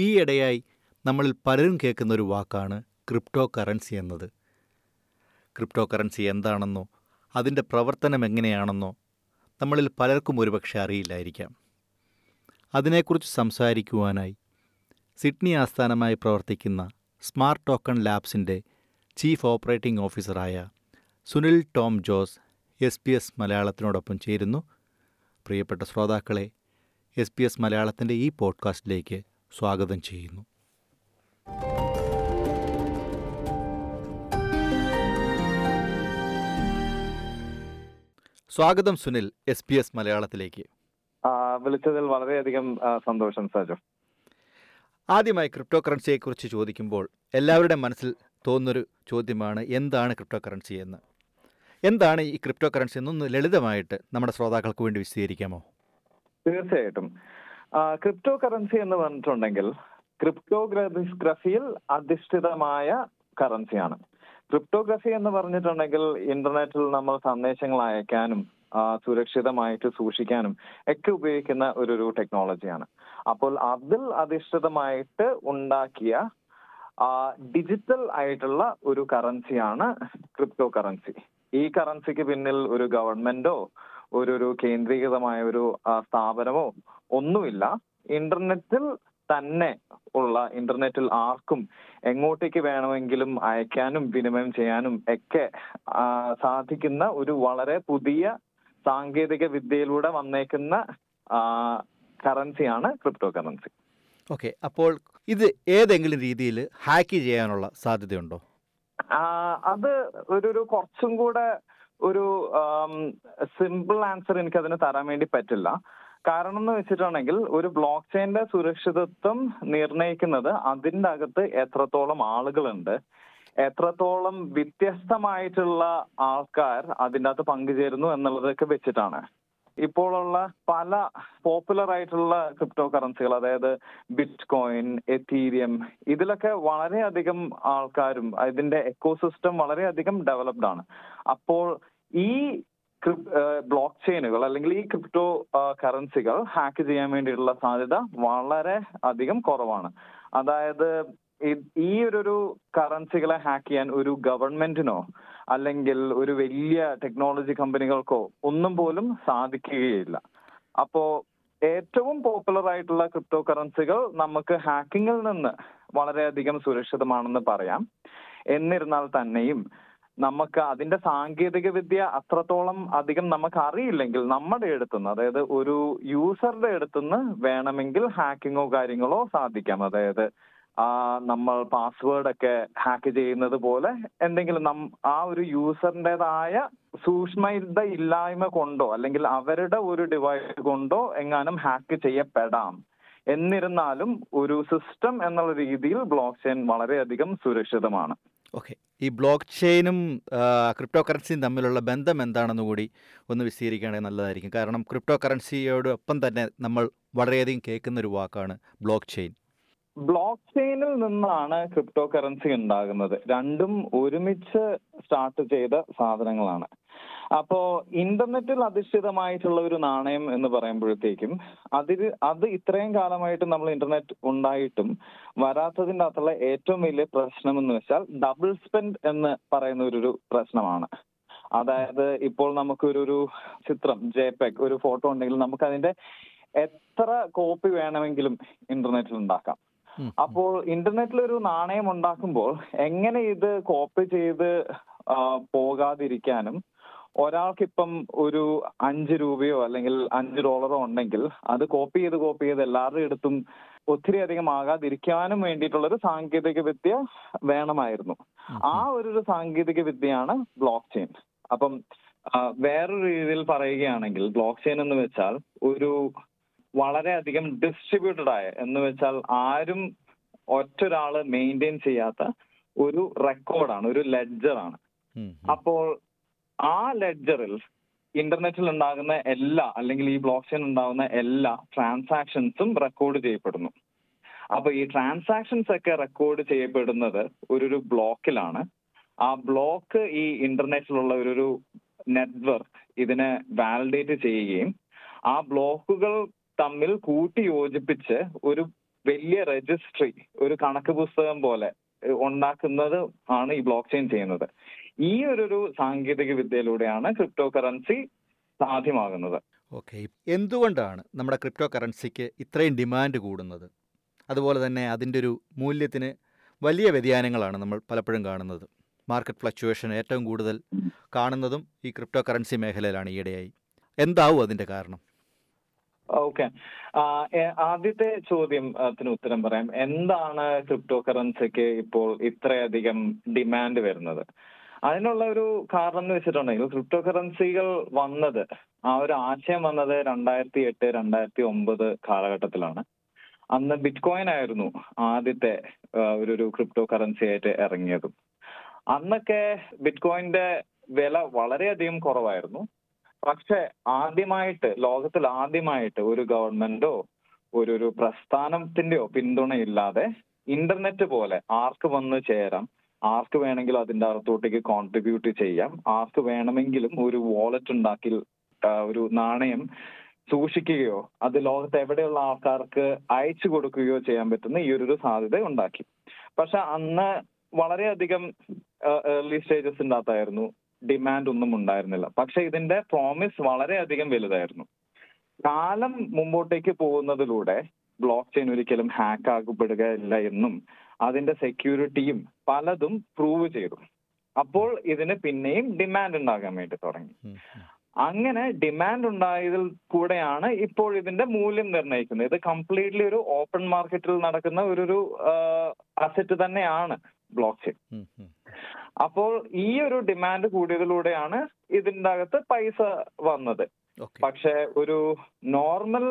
ഈയിടെയായി നമ്മളിൽ പലരും കേൾക്കുന്ന ഒരു വാക്കാണ് ക്രിപ്റ്റോ കറൻസി എന്നത്. ക്രിപ്റ്റോ കറൻസി എന്താണെന്നോ അതിന്റെ പ്രവർത്തനം എങ്ങനെയാണെന്നോ നമ്മളിൽ പലർക്കും ഒരുപക്ഷെ അറിയില്ലായിരിക്കാം. അതിനെക്കുറിച്ച് സംസാരിക്കുവാനായി സിഡ്നി ആസ്ഥാനമായി പ്രവർത്തിക്കുന്ന സ്മാർട്ട് ടോക്കൺ ലാബ്സിന്റെ ചീഫ് ഓപ്പറേറ്റിംഗ് ഓഫീസറായ Sunil Tom Jose S P S മലയാളത്തിനോടൊപ്പം ചേരുന്നു. പ്രിയപ്പെട്ട ശ്രോതാക്കളെ എസ് പി എസ് മലയാളത്തിന്റെ ഈ പോഡ്കാസ്റ്റിലേക്ക് സ്വാഗതം ചെയ്യുന്നു. സ്വാഗതം സുനിൽ എസ് പി എസ് മലയാളത്തിലേക്ക്. വിളിച്ചതിൽ വളരെയധികം സന്തോഷം സജു. ആദ്യമായി ക്രിപ്റ്റോ കറൻസിയെ കുറിച്ച് ചോദിക്കുമ്പോൾ എല്ലാവരുടെ മനസ്സിൽ തോന്നുന്നൊരു ചോദ്യമാണ് എന്താണ് ക്രിപ്റ്റോ കറൻസി എന്ന്? എന്താണ് ഈ ക്രിപ്റ്റോ കറൻസി എന്നൊന്ന് ലളിതമായിട്ട് നമ്മുടെ ശ്രോതാക്കൾക്ക് വേണ്ടി വിശദീകരിക്കാമോ? തീർച്ചയായിട്ടും. ക്രിപ്റ്റോ കറൻസി എന്ന് പറഞ്ഞിട്ടുണ്ടെങ്കിൽ ക്രിപ്റ്റോഗ്രഫിയിൽ അധിഷ്ഠിതമായ കറൻസിയാണ് ക്രിപ്റ്റോഗ്രഫി എന്ന് പറഞ്ഞിട്ടുണ്ടെങ്കിൽ ഇന്റർനെറ്റിൽ നമ്മൾ സന്ദേശങ്ങൾ അയക്കാനും സുരക്ഷിതമായിട്ട് സൂക്ഷിക്കാനും ഒക്കെ ഉപയോഗിക്കുന്ന ഒരു ഒരു ടെക്നോളജിയാണ് അപ്പോൾ അതിൽ അധിഷ്ഠിതമായിട്ട് ഉണ്ടാക്കിയ ഡിജിറ്റൽ ആയിട്ടുള്ള ഒരു കറൻസിയാണ് ക്രിപ്റ്റോ കറൻസി ഈ കറൻസിക്ക് പിന്നിൽ ഒരു ഗവൺമെന്റോ ഒരു ഒരു കേന്ദ്രീകൃതമായ ഒരു സ്ഥാപനമോ ഒന്നുമില്ല. ഇന്റർനെറ്റിൽ തന്നെ ഉള്ള ഇന്റർനെറ്റിൽ ആർക്കും എങ്ങോട്ടേക്ക് വേണമെങ്കിലും അയക്കാനും വിനിമയം ചെയ്യാനും ഒക്കെ സാധിക്കുന്ന ഒരു വളരെ പുതിയ സാങ്കേതിക വിദ്യയിലൂടെ വന്നേക്കുന്ന കറൻസിയാണ് ക്രിപ്റ്റോ കറൻസി ഓക്കെ. അപ്പോൾ ഇത് ഏതെങ്കിലും രീതിയിൽ ഹാക്ക് ചെയ്യാനുള്ള സാധ്യതയുണ്ടോ? അത് ഒരു ഒരു കുറച്ചും കൂടെ ഒരു സിമ്പിൾ ആൻസർ എനിക്ക് അതിന് തരാൻ വേണ്ടി പറ്റില്ല. കാരണം എന്ന് വെച്ചിട്ടുണ്ടെങ്കിൽ ഒരു ബ്ലോക്ക് ചെയിന്റെ സുരക്ഷിതത്വം നിർണയിക്കുന്നത് അതിന്റെ അകത്ത് എത്രത്തോളം ആളുകളുണ്ട് എത്രത്തോളം വ്യത്യസ്തമായിട്ടുള്ള ആൾക്കാർ അതിന്റെ അകത്ത് പങ്കുചേരുന്നു എന്നുള്ളതൊക്കെ വെച്ചിട്ടാണ്. ഇപ്പോഴുള്ള പല പോപ്പുലർ ആയിട്ടുള്ള ക്രിപ്റ്റോ കറൻസികൾ അതായത് ബിറ്റ് കോയിൻ എത്തീരിയം ഇതിലൊക്കെ വളരെയധികം ആൾക്കാരും ഇതിന്റെ എക്കോസിസ്റ്റം വളരെയധികം ഡെവലപ്ഡ് ആണ്. അപ്പോൾ ഈ ബ്ലോക്ക് ചെയിനുകൾ അല്ലെങ്കിൽ ഈ ക്രിപ്റ്റോ കറൻസികൾ ഹാക്ക് ചെയ്യാൻ വേണ്ടിയിട്ടുള്ള സാധ്യത വളരെ അധികം കുറവാണ്. അതായത് ഈ- ഒരു കറൻസികളെ ഹാക്ക് ചെയ്യാൻ ഒരു ഗവൺമെന്റിനോ അല്ലെങ്കിൽ ഒരു വലിയ ടെക്നോളജി കമ്പനികൾക്കോ ഒന്നും പോലും സാധിക്കുകയില്ല. അപ്പോ ഏറ്റവും പോപ്പുലർ ആയിട്ടുള്ള ക്രിപ്റ്റോ കറൻസികൾ നമുക്ക് ഹാക്കിങ്ങിൽ നിന്ന് വളരെയധികം സുരക്ഷിതമാണെന്ന് പറയാം. എന്നിരുന്നാൽ തന്നെയും നമുക്ക് അതിന്റെ സാങ്കേതിക വിദ്യ അത്രത്തോളം അധികം നമുക്ക് അറിയില്ലെങ്കിൽ നമ്മുടെ അടുത്തുനിന്ന് അതായത് ഒരു യൂസറുടെ അടുത്തുനിന്ന് വേണമെങ്കിൽ ഹാക്കിങ്ങോ കാര്യങ്ങളോ സാധിക്കാം. അതായത് ആ നമ്മൾ പാസ്വേഡ് ഒക്കെ ഹാക്ക് ചെയ്യുന്നത് പോലെ എന്തെങ്കിലും നം ആ ഒരു യൂസറിന്റെതായ സൂക്ഷ്മത ഇല്ലായ്മ കൊണ്ടോ അല്ലെങ്കിൽ അവരുടെ ഒരു ഡിവൈസ് കൊണ്ടോ എങ്ങാനും ഹാക്ക് ചെയ്യപ്പെടാം. എന്നിരുന്നാലും ഒരു സിസ്റ്റം എന്നുള്ള രീതിയിൽ ബ്ലോക്ക് ചെയിൻ വളരെയധികം സുരക്ഷിതമാണ്. ഓക്കെ. ഈ ബ്ലോക്ക് ചെയിനും ക്രിപ്റ്റോ കറൻസിയും തമ്മിലുള്ള ബന്ധം എന്താണെന്ന് കൂടി ഒന്ന് വിശദീകരിക്കുകയാണെങ്കിൽ നല്ലതായിരിക്കും. കാരണം ക്രിപ്റ്റോ കറൻസിയോടൊപ്പം തന്നെ നമ്മൾ വളരെയധികം കേൾക്കുന്ന ഒരു വാക്കാണ് ബ്ലോക്ക് ചെയിൻ. ബ്ലോക്ക് ചെയിനിൽ നിന്നാണ് ക്രിപ്റ്റോ കറൻസി ഉണ്ടാകുന്നത്. രണ്ടും ഒരുമിച്ച് സ്റ്റാർട്ട് ചെയ്ത സാധനങ്ങളാണ്. അപ്പോ ഇന്റർനെറ്റിൽ അധിഷ്ഠിതമായിട്ടുള്ള ഒരു നാണയം എന്ന് പറയുമ്പോഴത്തേക്കും അതിൽ അത് ഇത്രയും കാലമായിട്ട് നമ്മൾ ഇന്റർനെറ്റ് ഉണ്ടായിട്ടും വരാത്തതിന്റെ അകത്തുള്ള ഏറ്റവും വലിയ പ്രശ്നം എന്ന് വെച്ചാൽ ഡബിൾ സ്പെൻഡ് എന്ന് പറയുന്ന ഒരു പ്രശ്നമാണ്. അതായത് ഇപ്പോൾ നമുക്കൊരു ഒരു ചിത്രം ജെപെക് ഒരു ഫോട്ടോ ഉണ്ടെങ്കിൽ നമുക്ക് അതിന്റെ എത്ര കോപ്പി വേണമെങ്കിലും ഇന്റർനെറ്റിൽ ഉണ്ടാക്കാം. അപ്പോൾ ഇന്റർനെറ്റിൽ ഒരു നാണയം ഉണ്ടാക്കുമ്പോൾ എങ്ങനെ ഇത് കോപ്പി ചെയ്ത് ആ, പോകാതിരിക്കാനും ഒരാൾക്കിപ്പം ഒരു അഞ്ച് രൂപയോ അല്ലെങ്കിൽ അഞ്ച് ഡോളറോ ഉണ്ടെങ്കിൽ അത് കോപ്പി ചെയ്ത് കോപ്പി ചെയ്ത് എല്ലാവരുടെ അടുത്തും ഒത്തിരി അധികം ആകാതിരിക്കാനും വേണ്ടിയിട്ടുള്ള ഒരു സാങ്കേതിക വിദ്യ വേണമായിരുന്നു. ആ ഒരു സാങ്കേതിക വിദ്യയാണ് ബ്ലോക്ക് ചെയിൻ അപ്പം വേറൊരു രീതിയിൽ പറയുകയാണെങ്കിൽ ബ്ലോക്ക് ചെയിൻ എന്ന് വെച്ചാൽ ഒരു വളരെയധികം ഡിസ്ട്രിബ്യൂട്ടഡ് ആയ എന്ന് വെച്ചാൽ ആരും ഒറ്റൊരാൾ മെയിന്റെയിൻ ചെയ്യാത്ത ഒരു റെക്കോർഡാണ് ഒരു ലെഡ്ജറാണ്. അപ്പോൾ ആ ലെഡ്ജറിൽ ഇന്റർനെറ്റിൽ ഉണ്ടാകുന്ന എല്ലാ അല്ലെങ്കിൽ ഈ ബ്ലോക്ക് ചെയിൻ ഉണ്ടാകുന്ന എല്ലാ ട്രാൻസാക്ഷൻസും റെക്കോർഡ് ചെയ്യപ്പെടുന്നു. അപ്പൊ ഈ ട്രാൻസാക്ഷൻസ് ഒക്കെ റെക്കോർഡ് ചെയ്യപ്പെടുന്നത് ഒരു ഒരു ബ്ലോക്കിലാണ് ആ ബ്ലോക്ക് ഈ ഇന്റർനെറ്റിലുള്ള ഒരു ഒരു നെറ്റ്വർക്ക് ഇതിനെ വാലിഡേറ്റ് ചെയ്യുകയും ആ ബ്ലോക്കുകൾ തമ്മിൽ കൂട്ടി യോജിപ്പിച്ച് ഒരു വലിയ രജിസ്ട്രി ഒരു കണക്ക് പുസ്തകം പോലെ ഉണ്ടാക്കുന്നത് ആണ് ഈ ബ്ലോക്ക് ചെയിൻ ചെയ്യുന്നത്. ഈ ഒരു സാങ്കേതിക വിദ്യയിലൂടെയാണ് ക്രിപ്റ്റോ കറൻസി സാധ്യമാകുന്നത്. ഓക്കെ. എന്തുകൊണ്ടാണ് നമ്മുടെ ക്രിപ്റ്റോ കറൻസിക്ക് ഇത്രയും ഡിമാൻഡ് കൂടുന്നത്? അതുപോലെ തന്നെ അതിന്റെ ഒരു മൂല്യത്തിന് വലിയ വ്യതിയാനങ്ങളാണ് നമ്മൾ പലപ്പോഴും കാണുന്നത്. മാർക്കറ്റ് ഫ്ലക്ച്വേഷൻ ഏറ്റവും കൂടുതൽ കാണുന്നതും ഈ ക്രിപ്റ്റോ കറൻസി മേഖലയിലാണ് ഈയിടെയായി. എന്താവും അതിന്റെ കാരണം? ഓക്കെ. ആദ്യത്തെ ചോദ്യത്തിന് ഉത്തരം പറയാം. എന്താണ് ക്രിപ്റ്റോ കറൻസിക്ക് ഇപ്പോൾ ഇത്രയധികം ഡിമാൻഡ് വരുന്നത്? അതിനുള്ള ഒരു കാരണം എന്ന് വെച്ചിട്ടുണ്ടെങ്കിൽ ക്രിപ്റ്റോ കറൻസികൾ വന്നത് ആ ഒരു ആശയം വന്നത് രണ്ടായിരത്തി എട്ട് രണ്ടായിരത്തി ഒമ്പത് കാലഘട്ടത്തിലാണ്. അന്ന് ബിറ്റ് കോയിൻ ആയിരുന്നു ആദ്യത്തെ ഒരു ഒരു ക്രിപ്റ്റോ കറൻസി ആയിട്ട് ഇറങ്ങിയതും. അന്നൊക്കെ ബിറ്റ് കോയിന്റെ വില വളരെയധികം കുറവായിരുന്നു. പക്ഷെ ആദ്യമായിട്ട് ലോകത്തിൽ ആദ്യമായിട്ട് ഒരു ഗവൺമെന്റോ ഒരു ഒരു പ്രസ്ഥാനത്തിന്റെയോ പിന്തുണയില്ലാതെ ഇന്റർനെറ്റ് പോലെ ആർക്ക് വന്ന് ചേരാം? ആർക്ക് വേണമെങ്കിലും അതിന്റെ അകത്തോട്ടേക്ക് കോൺട്രിബ്യൂട്ട് ചെയ്യാം. ആർക്ക് വേണമെങ്കിലും ഒരു വാലറ്റ് ഉണ്ടാക്കി ഒരു നാണയം സൂക്ഷിക്കുകയോ അത് ലോകത്ത് എവിടെയുള്ള ആൾക്കാർക്ക് അയച്ചു കൊടുക്കുകയോ ചെയ്യാൻ പറ്റുന്ന ഈ ഒരു സാധ്യത ഉണ്ടാക്കി. പക്ഷെ അന്ന് വളരെയധികം ഏർലി സ്റ്റേജസ് ഉണ്ടാകത്തായിരുന്നു ഡിമാൻഡ് ഒന്നും ഉണ്ടായിരുന്നില്ല. പക്ഷെ ഇതിന്റെ പ്രോമിസ് വളരെയധികം വലുതായിരുന്നു. കാലം മുമ്പോട്ടേക്ക് പോകുന്നതിലൂടെ ബ്ലോക്ക് ചെയിൻ ഒരിക്കലും ഹാക്ക് ആകപ്പെടുകയില്ല എന്നും അതിന്റെ സെക്യൂരിറ്റിയും പലതും പ്രൂവ് ചെയ്തു. അപ്പോൾ ഇതിന് പിന്നെയും ഡിമാൻഡ് ഉണ്ടാകാൻ വേണ്ടി തുടങ്ങി. അങ്ങനെ ഡിമാൻഡ് ഉണ്ടായതിൽ കൂടെയാണ് ഇപ്പോൾ ഇതിന്റെ മൂല്യം നിർണയിക്കുന്നത്. ഇത് കംപ്ലീറ്റ്ലി ഒരു ഓപ്പൺ മാർക്കറ്റിൽ നടക്കുന്ന ഒരു ഒരു അസറ്റ് തന്നെയാണ് ബ്ലോക്ക് ചെയിൻ. അപ്പോൾ ഈ ഒരു ഡിമാൻഡ് കൂടിയതിലൂടെയാണ് ഇതിന്റെ അകത്ത് പൈസ വന്നത്. പക്ഷെ ഒരു നോർമൽ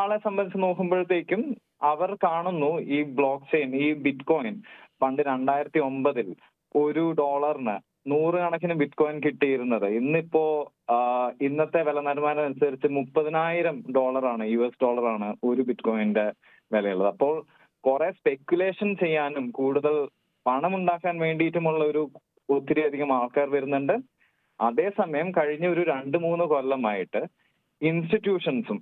ആളെ സംബന്ധിച്ച് നോക്കുമ്പോഴത്തേക്കും അവർ കാണുന്നു ഈ ബ്ലോക്ക് ചെയിൻ ഈ ബിറ്റ് കോയിൻ പണ്ട് രണ്ടായിരത്തി ഒമ്പതിൽ ഒരു ഡോളറിന് നൂറുകണക്കിന് ബിറ്റ് കോയിൻ കിട്ടിയിരുന്നത്. ഇന്നിപ്പോ ഇന്നത്തെ വില നിലവാരം അനുസരിച്ച് മുപ്പതിനായിരം ഡോളറാണ് യു എസ് ഡോളറാണ് ഒരു ബിറ്റ് കോയിന്റെ വിലയുള്ളത്. അപ്പോൾ കുറെ സ്പെക്കുലേഷൻ ചെയ്യാനും കൂടുതൽ പണം ഉണ്ടാക്കാൻ വേണ്ടിയിട്ടുമുള്ള ഒരു ഒത്തിരി അധികം ആൾക്കാർ വരുന്നുണ്ട്. അതേസമയം കഴിഞ്ഞ ഒരു രണ്ട് മൂന്ന് കൊല്ലമായിട്ട് ഇൻസ്റ്റിറ്റ്യൂഷൻസും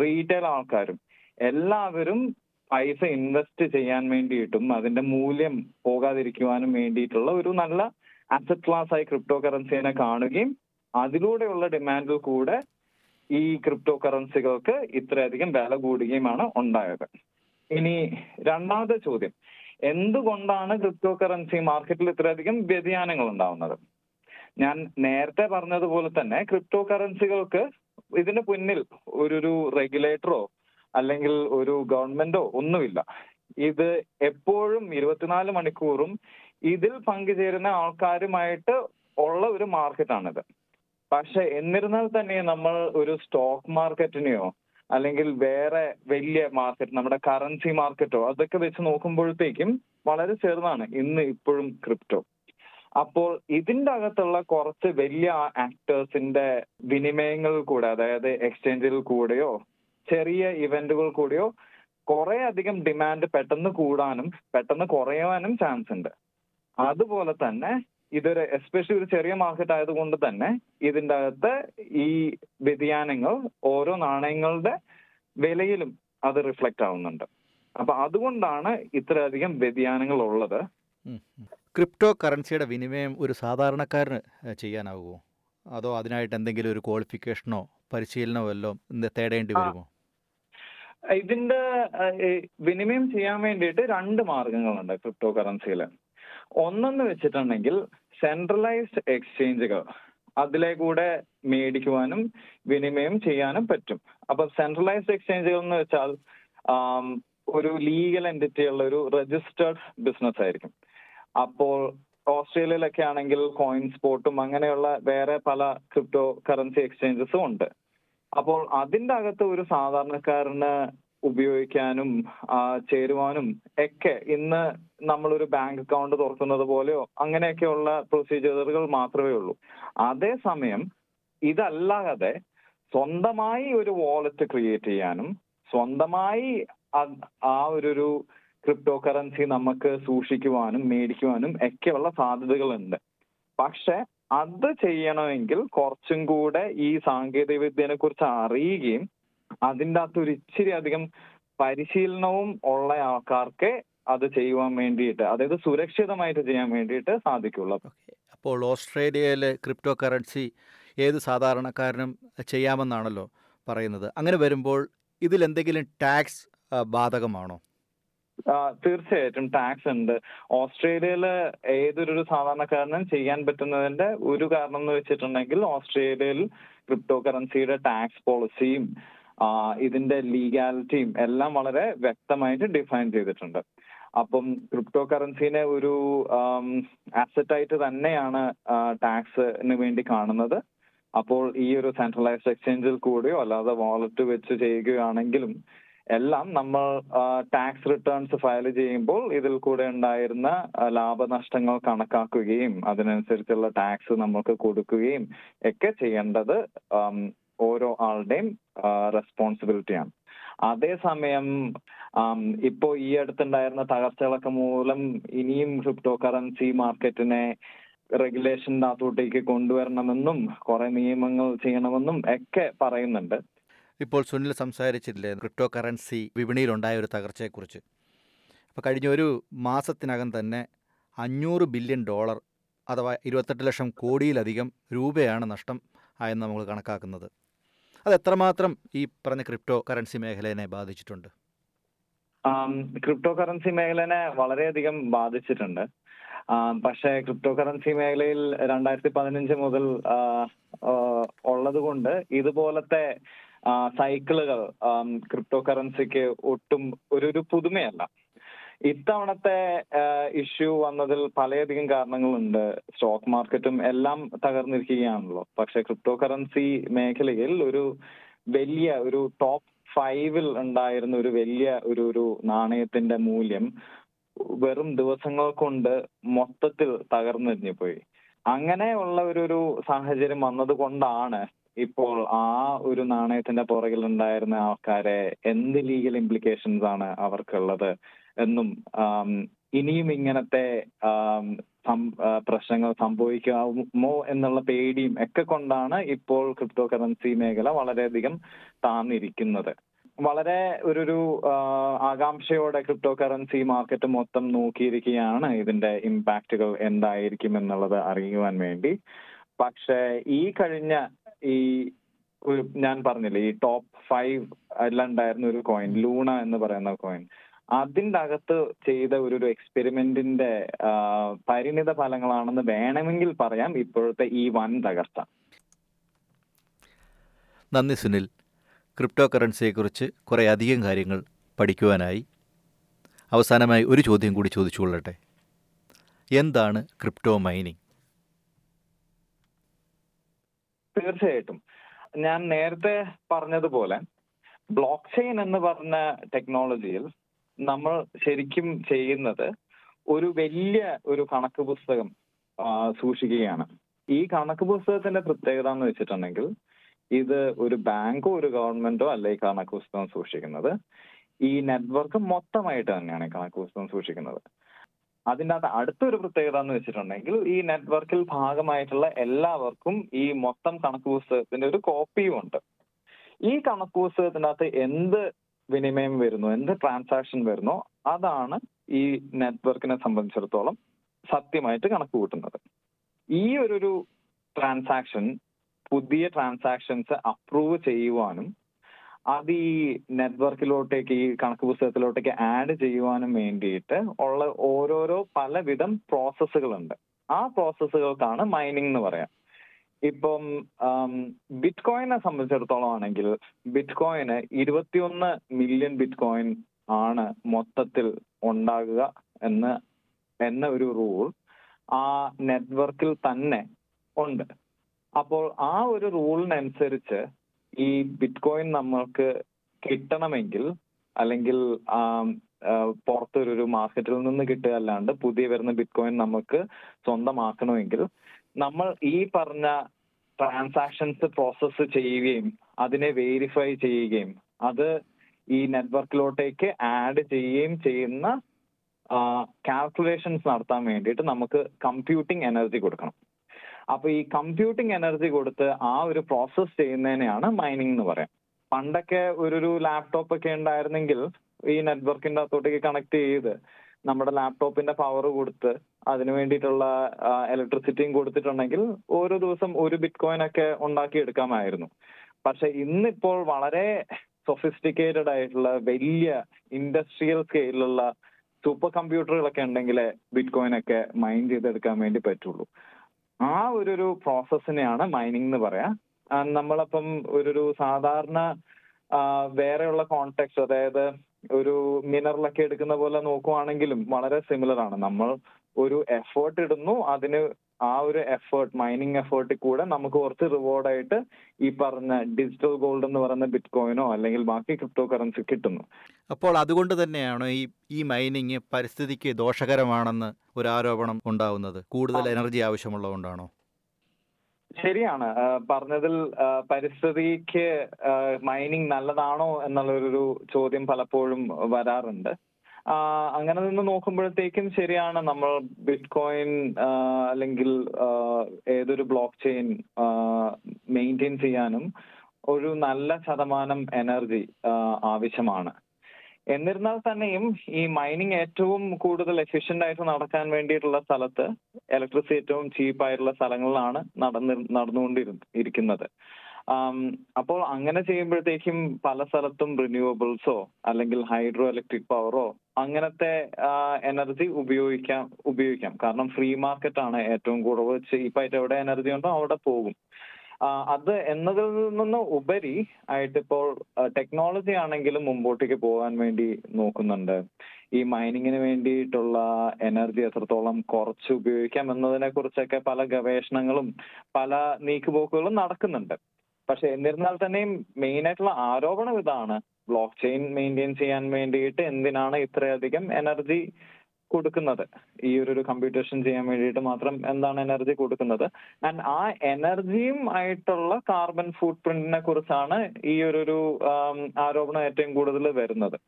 റീറ്റെയിൽ ആൾക്കാരും എല്ലാവരും പൈസ ഇൻവെസ്റ്റ് ചെയ്യാൻ വേണ്ടിയിട്ടും അതിന്റെ മൂല്യം പോകാതിരിക്കുവാനും വേണ്ടിയിട്ടുള്ള ഒരു നല്ല അസറ്റ് ക്ലാസ് ആയി ക്രിപ്റ്റോ കറൻസിനെ കാണുകയും അതിലൂടെയുള്ള ഡിമാൻഡിൽ കൂടെ ഈ ക്രിപ്റ്റോ കറൻസികൾക്ക് ഇത്രയധികം വില കൂടുകയുമാണ് ഉണ്ടായത്. ഇനി രണ്ടാമത്തെ ചോദ്യം. എന്തുകൊണ്ടാണ് ക്രിപ്റ്റോ കറൻസി മാർക്കറ്റിൽ ഇത്രയധികം വ്യതിയാനങ്ങൾ ഉണ്ടാവുന്നത്? ഞാൻ നേരത്തെ പറഞ്ഞതുപോലെ തന്നെ ക്രിപ്റ്റോ കറൻസികൾക്ക് ഇതിന് പിന്നിൽ ഒരു റെഗുലേറ്ററോ അല്ലെങ്കിൽ ഒരു ഗവൺമെന്റോ ഒന്നുമില്ല. ഇത് എപ്പോഴും ഇരുപത്തിനാല് മണിക്കൂറും ഇതിൽ പങ്കുചേരുന്ന ആൾക്കാരുമായിട്ട് ഉള്ള ഒരു മാർക്കറ്റാണിത്. പക്ഷെ എന്നിരുന്നാൽ തന്നെ നമ്മൾ ഒരു സ്റ്റോക്ക് മാർക്കറ്റിനെയോ അല്ലെങ്കിൽ വേറെ വലിയ മാർക്കറ്റ് നമ്മുടെ കറൻസി മാർക്കറ്റോ അതൊക്കെ വെച്ച് നോക്കുമ്പോഴത്തേക്കും വളരെ ചെറുതാണ് ഇന്ന് ഇപ്പോഴും ക്രിപ്റ്റോ. അപ്പോൾ ഇതിന്റെ അകത്തുള്ള കുറച്ച് വലിയ ആക്ടേഴ്സിന്റെ വിനിമയങ്ങൾ കൂടെ അതായത് എക്സ്ചേഞ്ചിൽ കൂടെയോ ചെറിയ ഇവന്റുകൾ കൂടിയോ കുറെ അധികം ഡിമാൻഡ് പെട്ടെന്ന് കൂടാനും പെട്ടെന്ന് കുറയാനും ചാൻസ് ഉണ്ട്. അതുപോലെ തന്നെ ഇതൊരു എസ്പെഷ്യലി ഒരു ചെറിയ മാർക്കറ്റ് ആയതുകൊണ്ട് തന്നെ ഇതിന്റെ അകത്ത് ഈ വ്യതിയാനങ്ങൾ ഓരോ നാണയങ്ങളുടെ വിലയിലും അത് റിഫ്ലക്ട് ആവുന്നുണ്ട്. അപ്പൊ അതുകൊണ്ടാണ് ഇത്രയധികം വ്യതിയാനങ്ങൾ ഉള്ളത്. ക്രിപ്റ്റോ കറൻസിയുടെ വിനിമയം ഒരു സാധാരണക്കാരന് ചെയ്യാനാവുമോ? അതോ അതിനായിട്ട് എന്തെങ്കിലും ഒരു ക്വാളിഫിക്കേഷനോ പരിശീലനമോ വല്ലതും തേടേണ്ടി വരുമോ? ഇതിന്റെ വിനിമയം ചെയ്യാൻ വേണ്ടിയിട്ട് രണ്ട് മാർഗങ്ങളുണ്ട് ക്രിപ്റ്റോ കറൻസിയിൽ ഒന്നെന്ന് വെച്ചിട്ടുണ്ടെങ്കിൽ സെൻട്രലൈസ്ഡ് എക്സ്ചേഞ്ചുകൾ അതിലെ കൂടെ മേടിക്കുവാനും വിനിമയം ചെയ്യാനും പറ്റും. അപ്പൊ സെൻട്രലൈസ്ഡ് എക്സ്ചേഞ്ചുകൾ എന്ന് വെച്ചാൽ ഒരു ലീഗൽ എന്റിറ്റി ഉള്ള ഒരു രജിസ്റ്റേർഡ് ബിസിനസ് ആയിരിക്കും. അപ്പോൾ ഓസ്ട്രേലിയയിലൊക്കെ ആണെങ്കിൽ കോയിൻ സ്പോട്ടും അങ്ങനെയുള്ള വേറെ പല ക്രിപ്റ്റോ കറൻസി എക്സ്ചേഞ്ചസും ഉണ്ട്. അപ്പോൾ അതിന്റെ അകത്ത് ഒരു സാധാരണക്കാരന് ഉപയോഗിക്കാനും ചേരുവാനും ഒക്കെ ഇന്ന് നമ്മളൊരു ബാങ്ക് അക്കൗണ്ട് തുറക്കുന്നത് പോലെയോ അങ്ങനെയൊക്കെയുള്ള പ്രൊസീജിയറുകൾ മാത്രമേ ഉള്ളൂ. അതേസമയം ഇതല്ലാതെ സ്വന്തമായി ഒരു വാലറ്റ് ക്രിയേറ്റ് ചെയ്യാനും സ്വന്തമായി ആ ഒരു ക്രിപ്റ്റോ കറൻസി നമുക്ക് സൂക്ഷിക്കുവാനും മേടിക്കുവാനും ഒക്കെയുള്ള സാധ്യതകളുണ്ട്. പക്ഷെ അത് ചെയ്യണമെങ്കിൽ കുറച്ചും കൂടെ ഈ സാങ്കേതിക വിദ്യനെ കുറിച്ച് അറിയുകയും അതിന്റെ അകത്ത് ഒരു ഇച്ചിരി അധികം പരിശീലനവും ഉള്ള ആൾക്കാർക്ക് അത് ചെയ്യുവാൻ വേണ്ടിയിട്ട് അതായത് സുരക്ഷിതമായിട്ട് ചെയ്യാൻ വേണ്ടിയിട്ട് സാധിക്കുള്ളൂ. അപ്പോൾ ഓസ്ട്രേലിയയിലെ ക്രിപ്റ്റോ കറൻസി ഏത് സാധാരണക്കാരനും ചെയ്യാമെന്നാണല്ലോ പറയുന്നത്. അങ്ങനെ വരുമ്പോൾ ഇതിൽ എന്തെങ്കിലും ടാക്സ് ബാധകമാണോ? തീർച്ചയായിട്ടും ടാക്സ് ഉണ്ട്. ഓസ്ട്രേലിയയിൽ ഏതൊരു സാധാരണക്കാരനും ചെയ്യാൻ പറ്റുന്നതിന്റെ ഒരു കാരണം എന്ന് വെച്ചിട്ടുണ്ടെങ്കിൽ ഓസ്ട്രേലിയയിൽ ക്രിപ്റ്റോ കറൻസിയുടെ ടാക്സ് പോളിസിയും ഇതിന്റെ ലീഗാലിറ്റിയും എല്ലാം വളരെ വ്യക്തമായിട്ട് ഡിഫൈൻ ചെയ്തിട്ടുണ്ട്. അപ്പം ക്രിപ്റ്റോ കറൻസിനെ ഒരു അസറ്റ് ആയിട്ട് തന്നെയാണ് ടാക്സിന് വേണ്ടി കാണുന്നത്. അപ്പോൾ ഈ ഒരു സെൻട്രലൈസ്ഡ് എക്സ്ചേഞ്ചിൽ കൂടിയോ അല്ലാതെ വാലറ്റ് വെച്ച് ചെയ്യുകയാണെങ്കിലും എല്ലാം നമ്മൾ ടാക്സ് റിട്ടേൺസ് ഫയൽ ചെയ്യുമ്പോൾ ഇതിൽ കൂടെ ഉണ്ടായിരുന്ന ലാഭനഷ്ടങ്ങൾ കണക്കാക്കുകയും അതിനനുസരിച്ചുള്ള ടാക്സ് നമുക്ക് കൊടുക്കുകയും ഒക്കെ ചെയ്യേണ്ടത് ഓരോ ആളുടെയും റെസ്പോൺസിബിലിറ്റിയാണ് അതേസമയം ഇപ്പോ ഈ അടുത്തുണ്ടായിരുന്ന തകർച്ചകളൊക്കെ മൂലം ഇനിയും ക്രിപ്റ്റോ കറൻസി മാർക്കറ്റിനെ റെഗുലേഷന്റെ അകത്തോട്ടേക്ക് കൊണ്ടുവരണമെന്നും കുറെ നിയമങ്ങൾ ചെയ്യണമെന്നും ഒക്കെ പറയുന്നുണ്ട്. ഇപ്പോൾ സുനിൽ സംസാരിച്ചില്ലേ ക്രിപ്റ്റോ കറൻസി വിപണിയിലുണ്ടായ ഒരു തകർച്ചയെക്കുറിച്ച്. അപ്പോൾ കഴിഞ്ഞ ഒരു മാസത്തിനകം തന്നെ അഞ്ഞൂറ് ബില്യൺ ഡോളർ അഥവാ ഇരുപത്തെട്ട് ലക്ഷം കോടിയിലധികം രൂപയാണ് നഷ്ടം ആയെന്ന് നമ്മൾ കണക്കാക്കുന്നത്. അത് എത്രമാത്രം ഈ പറഞ്ഞ ക്രിപ്റ്റോ കറൻസി മേഖലയെ ബാധിച്ചിട്ടുണ്ട്? ക്രിപ്റ്റോ കറൻസി മേഖലനെ വളരെയധികം ബാധിച്ചിട്ടുണ്ട്. പക്ഷെ ക്രിപ്റ്റോ കറൻസി മേഖലയിൽ രണ്ടായിരത്തി പതിനഞ്ച് മുതൽ ഉള്ളത് കൊണ്ട് ഇതുപോലത്തെ സൈക്കിളുകൾ ക്രിപ്റ്റോ കറൻസിക്ക് ഒട്ടും ഒരു ഒരു പുതുമയല്ല. ഇത്തവണത്തെ ഇഷ്യൂ വന്നതിൽ പലയധികം കാരണങ്ങളുണ്ട്. സ്റ്റോക്ക് മാർക്കറ്റും എല്ലാം തകർന്നിരിക്കുകയാണല്ലോ. പക്ഷെ ക്രിപ്റ്റോ കറൻസി മേഖലയിൽ ഒരു വലിയ ഒരു ടോപ്പ് ഫൈവിൽ ഉണ്ടായിരുന്ന ഒരു വലിയ ഒരു ഒരു നാണയത്തിന്റെ മൂല്യം വെറും ദിവസങ്ങൾ കൊണ്ട് മൊത്തത്തിൽ തകർന്നെറിഞ്ഞു പോയി അങ്ങനെയുള്ള ഒരു ഒരു സാഹചര്യം വന്നത് കൊണ്ടാണ് ഇപ്പോൾ ആ ഒരു നാണയത്തിന്റെ പുറകിൽ ഉണ്ടായിരുന്ന ആൾക്കാരെ എന്ത് ലീഗൽ ഇംപ്ലിക്കേഷൻസ് ആണ് അവർക്കുള്ളത് എന്നും ഇനിയും ഇങ്ങനത്തെ പ്രശ്നങ്ങൾ സംഭവിക്കാമോ എന്നുള്ള പേടിയും ഒക്കെ കൊണ്ടാണ് ഇപ്പോൾ ക്രിപ്റ്റോ കറൻസി മേഖല വളരെയധികം താന്നിരിക്കുന്നത്. വളരെ ഒരു ഒരു ആകാംക്ഷയോടെ ക്രിപ്റ്റോ കറൻസി മാർക്കറ്റ് മൊത്തം നോക്കിയിരിക്കുകയാണ് ഇതിന്റെ ഇമ്പാക്റ്റുകൾ എന്തായിരിക്കും എന്നുള്ളത് അറിയുവാൻ വേണ്ടി. പക്ഷേ ഈ കഴിഞ്ഞ ഈ ഞാൻ പറഞ്ഞില്ലേ ഈ ടോപ്പ് ഫൈവ് എല്ലാം ഉണ്ടായിരുന്ന ഒരു കോയിൻ ലൂണ എന്ന് പറയുന്ന കോയിൻ അതിന്റെ അകത്ത് ചെയ്ത ഒരു ഒരു എക്സ്പെരിമെന്റിന്റെ പരിണിത ഫലങ്ങളാണെന്ന് വേണമെങ്കിൽ പറയാം ഇപ്പോഴത്തെ ഈ വൻ തകർച്ച. നന്ദി സുനിൽ. ക്രിപ്റ്റോ കറൻസിയെക്കുറിച്ച് കുറേ അധികം കാര്യങ്ങൾ പഠിക്കുവാനായി അവസാനമായി ഒരു ചോദ്യം കൂടി ചോദിച്ചുകൊള്ളട്ടെ. എന്താണ് ക്രിപ്റ്റോ മൈനിങ്? തീർച്ചയായിട്ടും. ഞാൻ നേരത്തെ പറഞ്ഞതുപോലെ ബ്ലോക്ക് ചെയിൻ എന്ന് പറഞ്ഞ ടെക്നോളജിയിൽ നമ്മൾ ശരിക്കും ചെയ്യുന്നത് ഒരു വലിയ ഒരു കണക്ക് പുസ്തകം സൂക്ഷിക്കുകയാണ്. ഈ കണക്ക് പുസ്തകത്തിന്റെ പ്രത്യേകത എന്ന് വെച്ചിട്ടുണ്ടെങ്കിൽ ഇത് ഒരു ബാങ്കോ ഒരു ഗവൺമെന്റോ അല്ല ഈ കണക്ക് പുസ്തകം സൂക്ഷിക്കുന്നത്. ഈ നെറ്റ്വർക്ക് മൊത്തമായിട്ട് തന്നെയാണ് ഈ കണക്ക് പുസ്തകം സൂക്ഷിക്കുന്നത്. അതിന്റെ അകത്ത് അടുത്തൊരു പ്രത്യേകത എന്ന് വെച്ചിട്ടുണ്ടെങ്കിൽ ഈ നെറ്റ്വർക്കിൽ ഭാഗമായിട്ടുള്ള എല്ലാവർക്കും ഈ മൊത്തം കണക്ക് പുസ്തകത്തിന്റെ ഒരു കോപ്പിയും ഉണ്ട്. ഈ കണക്ക് പുസ്തകത്തിന്റെ അകത്ത് എന്ത് വിനിമയം വരുന്നു എന്ത് ട്രാൻസാക്ഷൻ വരുന്നു അതാണ് ഈ നെറ്റ്വർക്കിനെ സംബന്ധിച്ചിടത്തോളം സത്യമായിട്ട് കണക്ക് കൂട്ടുന്നത്. ഈ ഒരു ട്രാൻസാക്ഷൻ പുതിയ ട്രാൻസാക്ഷൻസ് അപ്രൂവ് ചെയ്യുവാനും അത് ഈ നെറ്റ്വർക്കിലോട്ടേക്ക് ഈ കണക്ക് പുസ്തകത്തിലോട്ടേക്ക് ആഡ് ചെയ്യുവാനും വേണ്ടിയിട്ട് ഉള്ള ഓരോരോ പലവിധം പ്രോസസ്സുകളുണ്ട്. ആ പ്രോസസ്സുകൾക്കാണ് മൈനിങ് എന്ന് പറയാം. ഇപ്പം ബിറ്റ് കോയിനെ സംബന്ധിച്ചിടത്തോളം ആണെങ്കിൽ ബിറ്റ് കോയിന് ഇരുപത്തിയൊന്ന് മില്യൺ ബിറ്റ് കോയിൻ ആണ് മൊത്തത്തിൽ ഉണ്ടാകുക എന്ന് എന്ന ഒരു റൂൾ ആ നെറ്റ്വർക്കിൽ തന്നെ ഉണ്ട്. അപ്പോൾ ആ ഒരു റൂളിനനുസരിച്ച് ഈ ബിറ്റ് കോയിൻ നമ്മൾക്ക് കിട്ടണമെങ്കിൽ അല്ലെങ്കിൽ പുറത്തൊരു മാർക്കറ്റിൽ നിന്ന് കിട്ടുക അല്ലാണ്ട് പുതിയ വരുന്ന ബിറ്റ് കോയിൻ നമുക്ക് സ്വന്തമാക്കണമെങ്കിൽ നമ്മൾ ഈ പറഞ്ഞ ട്രാൻസാക്ഷൻസ് പ്രോസസ്സ് ചെയ്യുകയും അതിനെ വേരിഫൈ ചെയ്യുകയും അത് ഈ നെറ്റ്വർക്കിലോട്ടേക്ക് ആഡ് ചെയ്യുകയും ചെയ്യുന്ന കാൽക്കുലേഷൻസ് നടത്താൻ വേണ്ടിയിട്ട് നമുക്ക് കമ്പ്യൂട്ടിംഗ് എനർജി കൊടുക്കണം. അപ്പൊ ഈ കമ്പ്യൂട്ടിംഗ് എനർജി കൊടുത്ത് ആ ഒരു പ്രോസസ് ചെയ്യുന്നതിനെയാണ് മൈനിങ് എന്ന് പറയാം. പണ്ടൊക്കെ ഒരു ഒരു ലാപ്ടോപ്പ് ഒക്കെ ഉണ്ടായിരുന്നെങ്കിൽ ഈ നെറ്റ്വർക്കിന്റെ അകത്തോട്ടേക്ക് കണക്ട് ചെയ്ത് നമ്മുടെ ലാപ്ടോപ്പിന്റെ പവർ കൊടുത്ത് അതിനു വേണ്ടിയിട്ടുള്ള ഇലക്ട്രിസിറ്റിയും കൊടുത്തിട്ടുണ്ടെങ്കിൽ ഓരോ ദിവസം ഒരു ബിറ്റ് കോയിൻ ഒക്കെ ഉണ്ടാക്കി എടുക്കാമായിരുന്നു പക്ഷെ ഇന്നിപ്പോൾ വളരെ സൊഫിസ്റ്റിക്കേറ്റഡ് ആയിട്ടുള്ള വലിയ ഇൻഡസ്ട്രിയൽ സ്കെയിലുള്ള സൂപ്പർ കമ്പ്യൂട്ടറുകളൊക്കെ ഉണ്ടെങ്കിലേ ബിറ്റ് കോയിൻ ഒക്കെ മൈൻ ചെയ്തെടുക്കാൻ വേണ്ടി പറ്റുള്ളൂ. ആ ഒരു ഒരു പ്രോസസ്സിനെയാണ് മൈനിങ് എന്ന് പറയാ നമ്മളപ്പം ഒരു ഒരു സാധാരണ വേറെയുള്ള കോണ്ടെക്സ്റ്റ് അതായത് ഒരു മിനറലൊക്കെ എടുക്കുന്ന പോലെ നോക്കുവാണെങ്കിലും വളരെ സിമിലർ ആണ്. നമ്മൾ ഒരു എഫേർട്ട് ഇടുന്നു അതിന് ആ ഒരു എഫേർട്ട് മൈനിങ് എഫേർട്ടിൽ കൂടെ നമുക്ക് കുറച്ച് റിവാർഡ് ആയിട്ട് ഈ പറഞ്ഞ ഡിജിറ്റൽ ഗോൾഡ് എന്ന് പറയുന്ന ബിറ്റ് കോയിനോ അല്ലെങ്കിൽ ബാക്കി ക്രിപ്റ്റോ കറൻസി കിട്ടുന്നു. അപ്പോൾ അതുകൊണ്ട് തന്നെയാണ് ഈ ഈ മൈനിങ് പരിസ്ഥിതിക്ക് ദോഷകരമാണെന്ന് ഒരു ആരോപണം ഉണ്ടാവുന്നത്. കൂടുതൽ എനർജി ആവശ്യമുള്ളതുകൊണ്ടാണോ? ശരിയാണ്. പറഞ്ഞതിൽ പരിസ്ഥിതിക്ക് മൈനിങ് നല്ലതാണോ എന്നുള്ളൊരു ചോദ്യം പലപ്പോഴും വരാറുണ്ട്. അങ്ങനെ നിന്ന് നോക്കുമ്പോഴത്തേക്കും ശരിയാണ് നമ്മൾ ബിറ്റ് കോയിൻ അല്ലെങ്കിൽ ഏതൊരു ബ്ലോക്ക് ചെയിൻ മെയിന്റെയിൻ ചെയ്യാനും ഒരു നല്ല ശതമാനം എനർജി ആവശ്യമാണ്. എന്നിരുന്നാൽ തന്നെയും ഈ മൈനിങ് ഏറ്റവും കൂടുതൽ എഫിഷ്യന്റ് ആയിട്ട് നടക്കാൻ വേണ്ടിയിട്ടുള്ള സ്ഥലത്ത് ഇലക്ട്രിസിറ്റി ഏറ്റവും ചീപ്പ് ആയിട്ടുള്ള സ്ഥലങ്ങളിലാണ് നടന്ന് നടന്നുകൊണ്ടിരി- ഇരിക്കുന്നത് അപ്പോൾ അങ്ങനെ ചെയ്യുമ്പോഴത്തേക്കും പല സ്ഥലത്തും റിന്യൂവബിൾസോ അല്ലെങ്കിൽ ഹൈഡ്രോ ഇലക്ട്രിക് പവറോ അങ്ങനത്തെ എനർജി ഉപയോഗിക്കാം ഉപയോഗിക്കാം. കാരണം ഫ്രീ മാർക്കറ്റ് ആണ് ഏറ്റവും കുറവ്. ചീപ്പായിട്ട് എവിടെ എനർജി ഉണ്ടോ അവിടെ പോകും. അത് എന്നതിൽ നിന്ന് ഉപരി ആയിട്ട് ഇപ്പോൾ ടെക്നോളജി ആണെങ്കിലും മുമ്പോട്ടേക്ക് പോകാൻ വേണ്ടി നോക്കുന്നുണ്ട്. ഈ മൈനിങ്ങിന് വേണ്ടിയിട്ടുള്ള എനർജി എത്രത്തോളം കുറച്ച് ഉപയോഗിക്കാം എന്നതിനെ കുറിച്ചൊക്കെ പല ഗവേഷണങ്ങളും പല നീക്കുപോക്കുകളും നടക്കുന്നുണ്ട്. പക്ഷെ എന്നിരുന്നാൽ തന്നെയും മെയിൻ ആയിട്ടുള്ള ആരോപണം ഇതാണ്. ബ്ലോക്ക് ചെയിൻ മെയിന്റെയിൻ ചെയ്യാൻ വേണ്ടിയിട്ട് എന്തിനാണ് ഇത്രയധികം എനർജി കൊടുക്കുന്നത്? ഈ ഒരു കമ്പ്യൂട്ടേഷൻ ചെയ്യാൻ വേണ്ടിയിട്ട് മാത്രം എന്താണ് എനർജി കൊടുക്കുന്നത്? ആൻഡ് ആ എനർജിയും ആയിട്ടുള്ള കാർബൺ ഫുട് പ്രിന്റിനെ കുറിച്ചാണ് ഈ ഒരു ആരോപണം ഏറ്റവും കൂടുതൽ വരുന്നത്.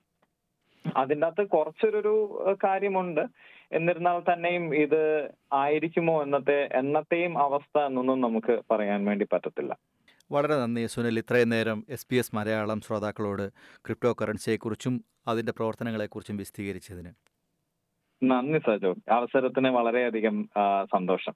അതിന്റെ അകത്ത് കുറച്ചൊരു കാര്യമുണ്ട്. എന്നിരുന്നാൽ തന്നെയും ഇത് ആയിരിക്കുമോ എന്നത്തെ എന്നത്തെയും അവസ്ഥ എന്നൊന്നും നമുക്ക് പറയാൻ വേണ്ടി പറ്റത്തില്ല. വളരെ നന്ദി സുനിൽ. ഇത്രയും നേരം എസ് പി എസ് മലയാളം ശ്രോതാക്കളോട് ക്രിപ്റ്റോ കറൻസിയെക്കുറിച്ചും അതിന്റെ പ്രവർത്തനങ്ങളെക്കുറിച്ചും വിശദീകരിച്ചതിന്. നന്ദി സജോ. അവസരത്തിന് വളരെയധികം സന്തോഷം.